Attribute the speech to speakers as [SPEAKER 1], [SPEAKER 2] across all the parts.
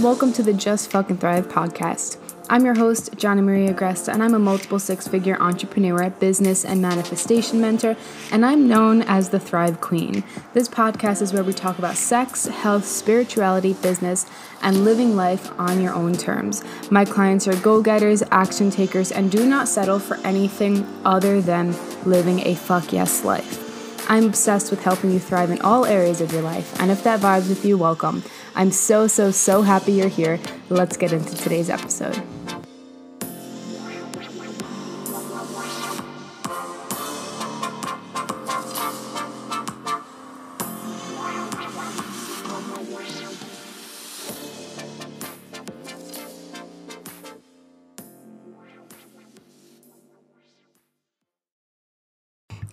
[SPEAKER 1] Welcome to the Just Fucking Thrive podcast. I'm your host, Johnny Maria Agresta, and I'm a multiple six figure entrepreneur, business, and manifestation mentor, and I'm known as the Thrive Queen. This podcast is where we talk about sex, health, spirituality, business, and living life on your own terms. My clients are go getters, action takers, and do not settle for anything other than living a fuck yes life. I'm obsessed with helping you thrive in all areas of your life, and if that vibes with you, welcome. I'm so, so, so happy you're here. Let's get into today's episode.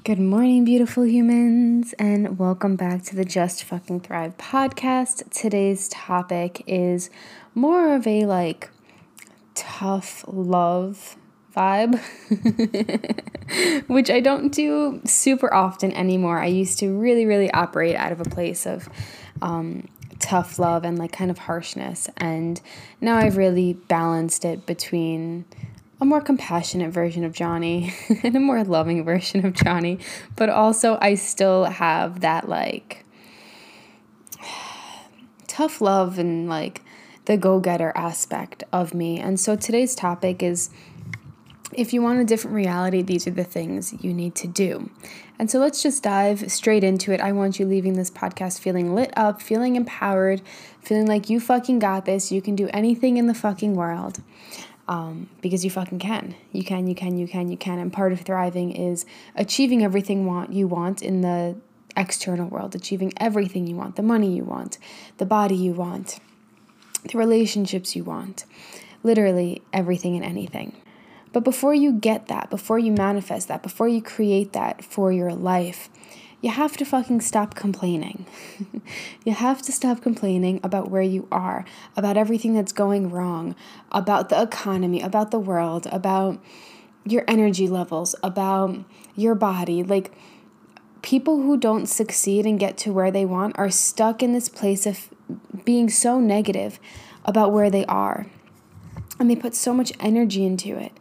[SPEAKER 1] Good morning, beautiful humans, and welcome back to the Just Fucking Thrive podcast. Today's topic is more of a like tough love vibe, which I don't do super often anymore. I used to really, really operate out of a place of um, tough love and like kind of harshness, and now I've really balanced it between a more compassionate version of Johnny and a more loving version of Johnny, but also I still have that like tough love and like the go getter aspect of me. And so today's topic is if you want a different reality, these are the things you need to do. And so let's just dive straight into it. I want you leaving this podcast feeling lit up, feeling empowered, feeling like you fucking got this. You can do anything in the fucking world um, because you fucking can. You can, you can, you can, you can. And part of thriving is achieving everything want you want in the external world, achieving everything you want, the money you want, the body you want, the relationships you want, literally everything and anything. But before you get that, before you manifest that, before you create that for your life, you have to fucking stop complaining. you have to stop complaining about where you are, about everything that's going wrong, about the economy, about the world, about your energy levels, about your body. Like, people who don't succeed and get to where they want are stuck in this place of being so negative about where they are. And they put so much energy into it.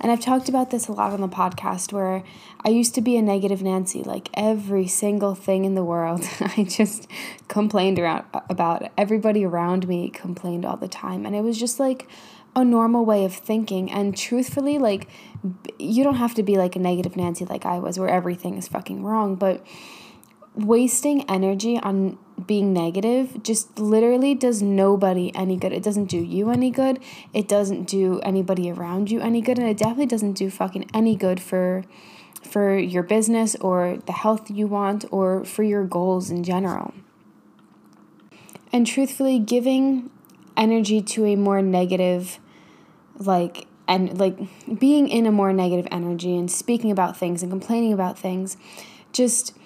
[SPEAKER 1] And I've talked about this a lot on the podcast where I used to be a negative Nancy. Like every single thing in the world, I just complained around, about. Everybody around me complained all the time. And it was just like a normal way of thinking. And truthfully, like, you don't have to be like a negative Nancy like I was, where everything is fucking wrong. But wasting energy on being negative just literally does nobody any good. It doesn't do you any good. It doesn't do anybody around you any good and it definitely doesn't do fucking any good for for your business or the health you want or for your goals in general. And truthfully, giving energy to a more negative like and like being in a more negative energy and speaking about things and complaining about things just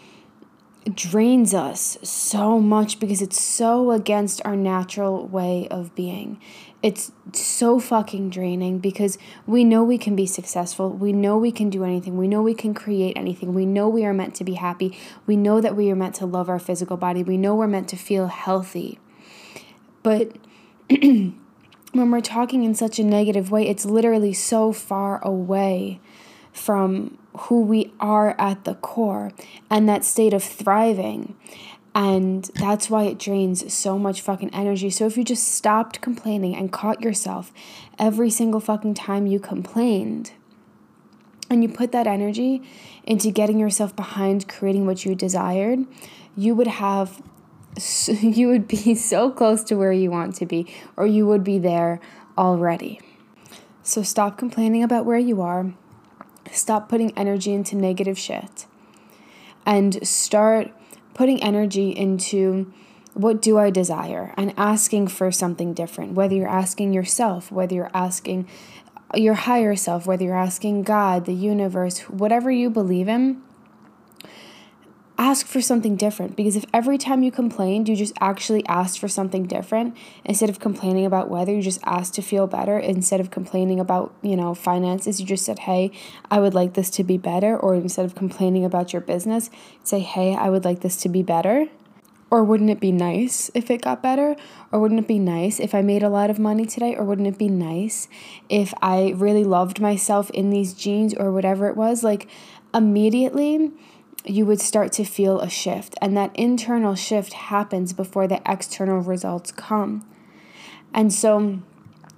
[SPEAKER 1] drains us so much because it's so against our natural way of being. It's so fucking draining because we know we can be successful. We know we can do anything. We know we can create anything. We know we are meant to be happy. We know that we are meant to love our physical body. We know we're meant to feel healthy. But when we're talking in such a negative way, it's literally so far away from who we are at the core and that state of thriving. And that's why it drains so much fucking energy. So if you just stopped complaining and caught yourself every single fucking time you complained, and you put that energy into getting yourself behind creating what you desired, you would have you would be so close to where you want to be or you would be there already. So stop complaining about where you are Stop putting energy into negative shit and start putting energy into what do I desire and asking for something different. Whether you're asking yourself, whether you're asking your higher self, whether you're asking God, the universe, whatever you believe in, ask for something different because if every time you complained you just actually asked for something different instead of complaining about weather you just asked to feel better instead of complaining about you know finances you just said hey i would like this to be better or instead of complaining about your business say hey i would like this to be better Or wouldn't it be nice if it got better? Or wouldn't it be nice if I made a lot of money today? Or wouldn't it be nice if I really loved myself in these jeans or whatever it was? Like, immediately, you would start to feel a shift. And that internal shift happens before the external results come. And so,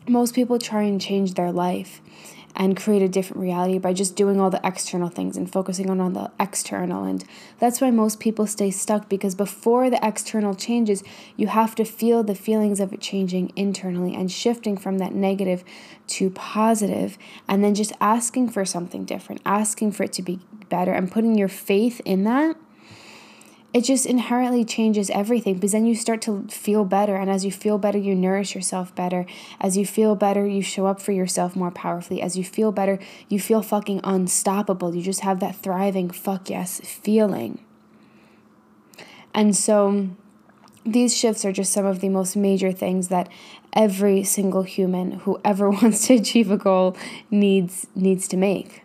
[SPEAKER 1] most people try and change their life and create a different reality by just doing all the external things and focusing on, on the external. And that's why most people stay stuck because before the external changes, you have to feel the feelings of it changing internally and shifting from that negative to positive, and then just asking for something different, asking for it to be better, and putting your faith in that it just inherently changes everything because then you start to feel better. And as you feel better, you nourish yourself better. As you feel better, you show up for yourself more powerfully. As you feel better, you feel fucking unstoppable. You just have that thriving fuck yes feeling. And so these shifts are just some of the most major things that every single human who ever wants to achieve a goal needs needs to make.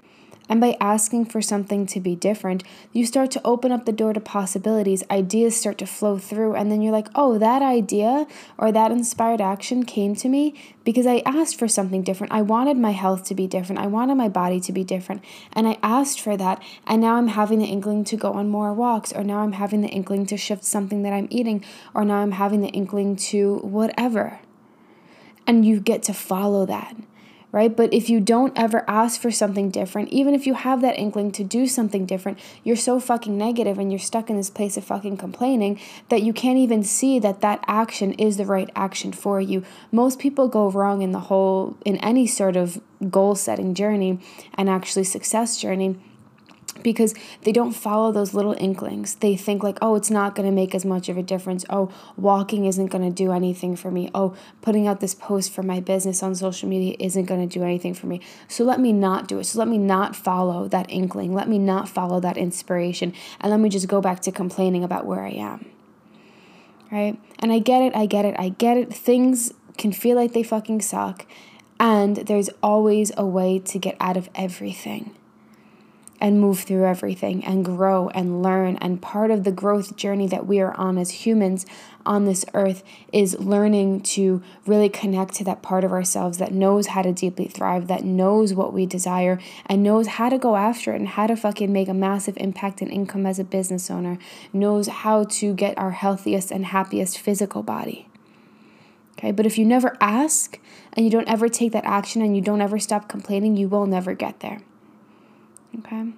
[SPEAKER 1] And by asking for something to be different, you start to open up the door to possibilities. Ideas start to flow through, and then you're like, oh, that idea or that inspired action came to me because I asked for something different. I wanted my health to be different. I wanted my body to be different. And I asked for that. And now I'm having the inkling to go on more walks, or now I'm having the inkling to shift something that I'm eating, or now I'm having the inkling to whatever. And you get to follow that right? But if you don't ever ask for something different, even if you have that inkling to do something different, you're so fucking negative and you're stuck in this place of fucking complaining that you can't even see that that action is the right action for you. Most people go wrong in the whole, in any sort of goal setting journey and actually success journey because they don't follow those little inklings. They think like, "Oh, it's not going to make as much of a difference. Oh, walking isn't going to do anything for me. Oh, putting out this post for my business on social media isn't going to do anything for me. So let me not do it. So let me not follow that inkling. Let me not follow that inspiration and let me just go back to complaining about where I am." Right? And I get it. I get it. I get it. Things can feel like they fucking suck. And there's always a way to get out of everything and move through everything and grow and learn. And part of the growth journey that we are on as humans on this earth is learning to really connect to that part of ourselves that knows how to deeply thrive, that knows what we desire, and knows how to go after it and how to fucking make a massive impact and income as a business owner, knows how to get our healthiest and happiest physical body. Okay, but if you never ask and you don't ever take that action and you don't ever stop complaining, you will never get there. Okay?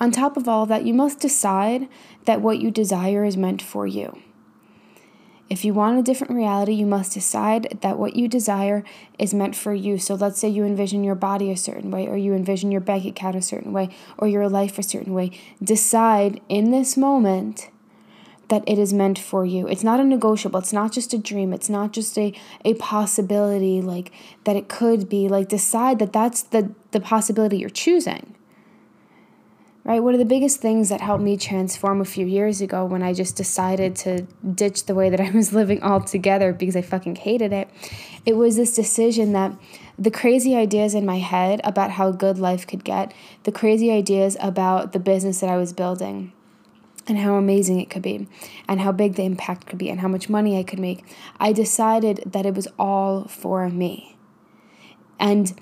[SPEAKER 1] On top of all that, you must decide that what you desire is meant for you. If you want a different reality, you must decide that what you desire is meant for you. So let's say you envision your body a certain way, or you envision your bank account a certain way, or your life a certain way. Decide in this moment that it is meant for you. It's not a negotiable. It's not just a dream. It's not just a, a possibility like that it could be. Like decide that that's the, the possibility you're choosing. Right? One of the biggest things that helped me transform a few years ago when I just decided to ditch the way that I was living altogether because I fucking hated it, it was this decision that the crazy ideas in my head about how good life could get, the crazy ideas about the business that I was building, and how amazing it could be, and how big the impact could be, and how much money I could make, I decided that it was all for me. And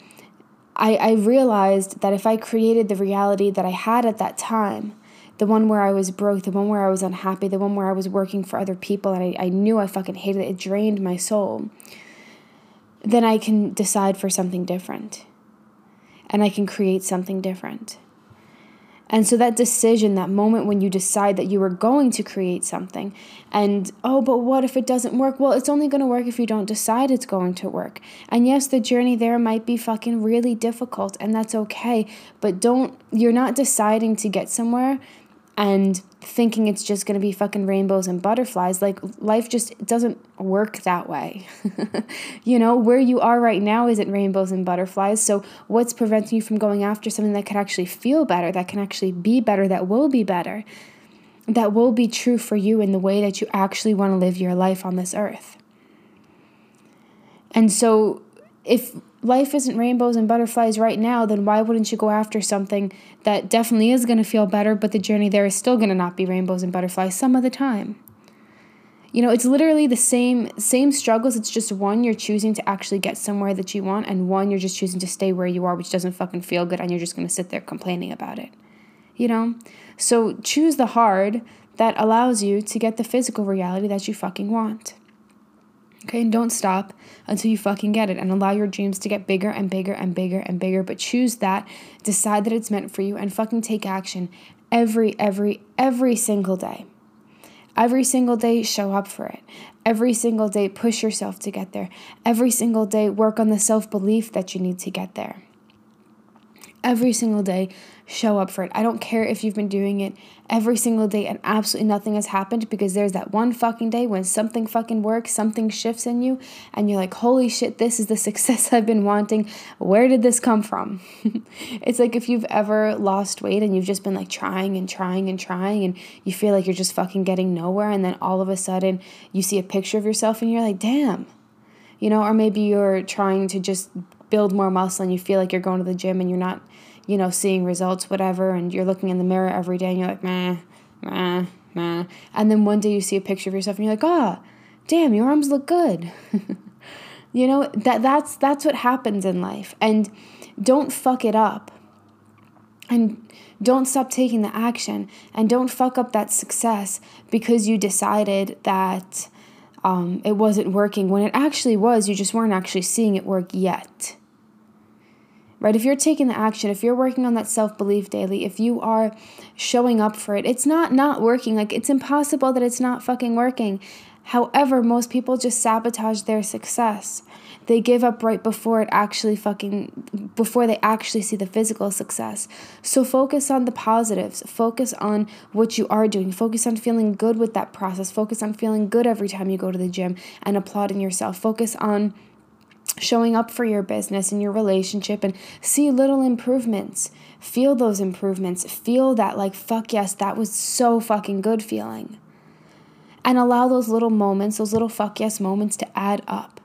[SPEAKER 1] I, I realized that if I created the reality that I had at that time, the one where I was broke, the one where I was unhappy, the one where I was working for other people and I, I knew I fucking hated it, it drained my soul, then I can decide for something different. And I can create something different. And so that decision, that moment when you decide that you are going to create something, and oh, but what if it doesn't work? Well, it's only going to work if you don't decide it's going to work. And yes, the journey there might be fucking really difficult, and that's okay. But don't, you're not deciding to get somewhere and thinking it's just going to be fucking rainbows and butterflies. Like life just doesn't work that way. you know, where you are right now isn't rainbows and butterflies. So what's preventing you from going after something that could actually feel better, that can actually be better, that will be better, that will be true for you in the way that you actually want to live your life on this earth? And so if life isn't rainbows and butterflies right now, then why wouldn't you go after something that definitely is going to feel better, but the journey there is still going to not be rainbows and butterflies some of the time? You know, it's literally the same same struggles. It's just one you're choosing to actually get somewhere that you want, and one you're just choosing to stay where you are, which doesn't fucking feel good, and you're just gonna sit there complaining about it. You know? So choose the hard that allows you to get the physical reality that you fucking want. Okay, and don't stop until you fucking get it and allow your dreams to get bigger and bigger and bigger and bigger. But choose that, decide that it's meant for you, and fucking take action every, every, every single day. Every single day, show up for it. Every single day, push yourself to get there. Every single day, work on the self belief that you need to get there. Every single day, show up for it. I don't care if you've been doing it every single day and absolutely nothing has happened because there's that one fucking day when something fucking works, something shifts in you, and you're like, holy shit, this is the success I've been wanting. Where did this come from? it's like if you've ever lost weight and you've just been like trying and trying and trying and you feel like you're just fucking getting nowhere, and then all of a sudden you see a picture of yourself and you're like, damn. You know, or maybe you're trying to just build more muscle and you feel like you're going to the gym and you're not you know, seeing results, whatever, and you're looking in the mirror every day and you're like, meh, meh, meh. And then one day you see a picture of yourself and you're like, ah, oh, damn, your arms look good. you know, that that's that's what happens in life. And don't fuck it up. And don't stop taking the action and don't fuck up that success because you decided that um, it wasn't working when it actually was. You just weren't actually seeing it work yet right? If you're taking the action, if you're working on that self belief daily, if you are showing up for it, it's not not working. Like it's impossible that it's not fucking working. However, most people just sabotage their success. They give up right before it actually fucking, before they actually see the physical success. So focus on the positives. Focus on what you are doing. Focus on feeling good with that process. Focus on feeling good every time you go to the gym and applauding yourself. Focus on showing up for your business and your relationship and see little improvements. Feel those improvements. Feel that, like, fuck yes, that was so fucking good feeling. And allow those little moments, those little fuck yes moments to add up,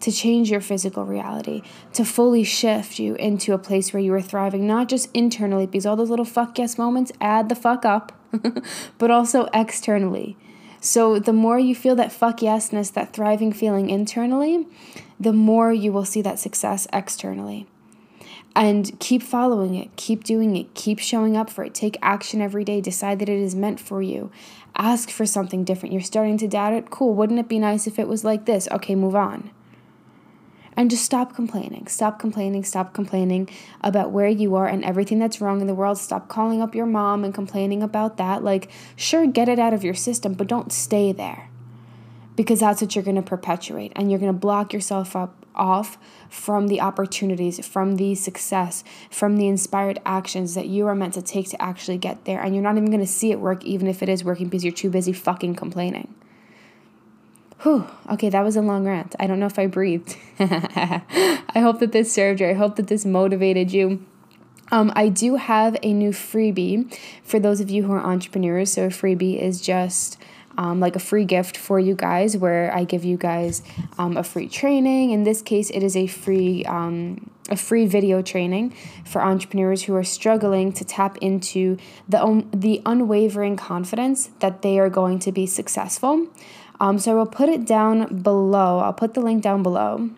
[SPEAKER 1] to change your physical reality, to fully shift you into a place where you are thriving, not just internally, because all those little fuck yes moments add the fuck up, but also externally. So the more you feel that fuck yesness, that thriving feeling internally, the more you will see that success externally. And keep following it, keep doing it, keep showing up for it. Take action every day. Decide that it is meant for you. Ask for something different. You're starting to doubt it? Cool. Wouldn't it be nice if it was like this? Okay, move on. And just stop complaining. Stop complaining. Stop complaining about where you are and everything that's wrong in the world. Stop calling up your mom and complaining about that. Like, sure, get it out of your system, but don't stay there because that's what you're going to perpetuate and you're going to block yourself up off from the opportunities, from the success, from the inspired actions that you are meant to take to actually get there. And you're not even going to see it work, even if it is working, because you're too busy fucking complaining. Whew. Okay, that was a long rant. I don't know if I breathed. I hope that this served you. I hope that this motivated you. Um, I do have a new freebie for those of you who are entrepreneurs. So, a freebie is just um, like a free gift for you guys where I give you guys um, a free training. In this case, it is a free um, a free video training for entrepreneurs who are struggling to tap into the the unwavering confidence that they are going to be successful. Um, so I will put it down below. I'll put the link down below.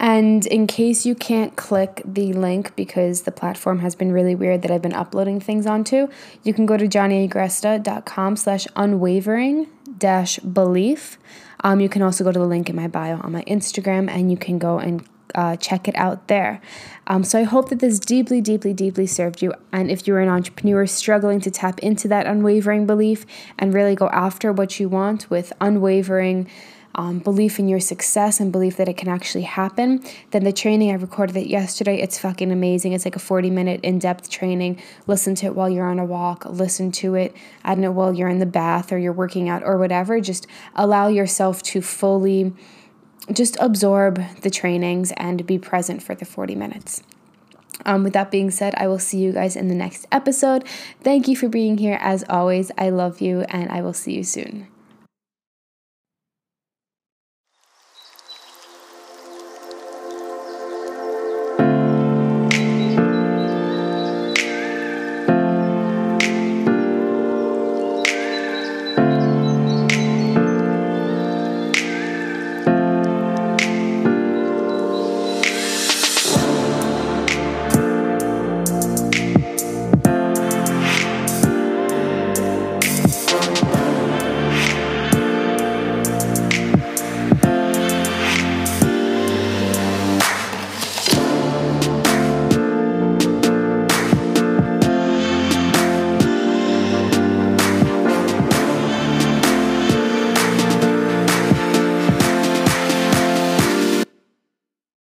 [SPEAKER 1] And in case you can't click the link because the platform has been really weird that I've been uploading things onto, you can go to johnnyagresta.com slash unwavering dash belief. Um, you can also go to the link in my bio on my Instagram and you can go and uh, check it out there. Um, so I hope that this deeply, deeply, deeply served you. And if you're an entrepreneur struggling to tap into that unwavering belief and really go after what you want with unwavering um, belief in your success and belief that it can actually happen, then the training I recorded it yesterday, it's fucking amazing. It's like a 40 minute in depth training. Listen to it while you're on a walk, listen to it, I don't know, while you're in the bath or you're working out or whatever. Just allow yourself to fully just absorb the trainings and be present for the 40 minutes. Um, with that being said, I will see you guys in the next episode. Thank you for being here. As always, I love you and I will see you soon.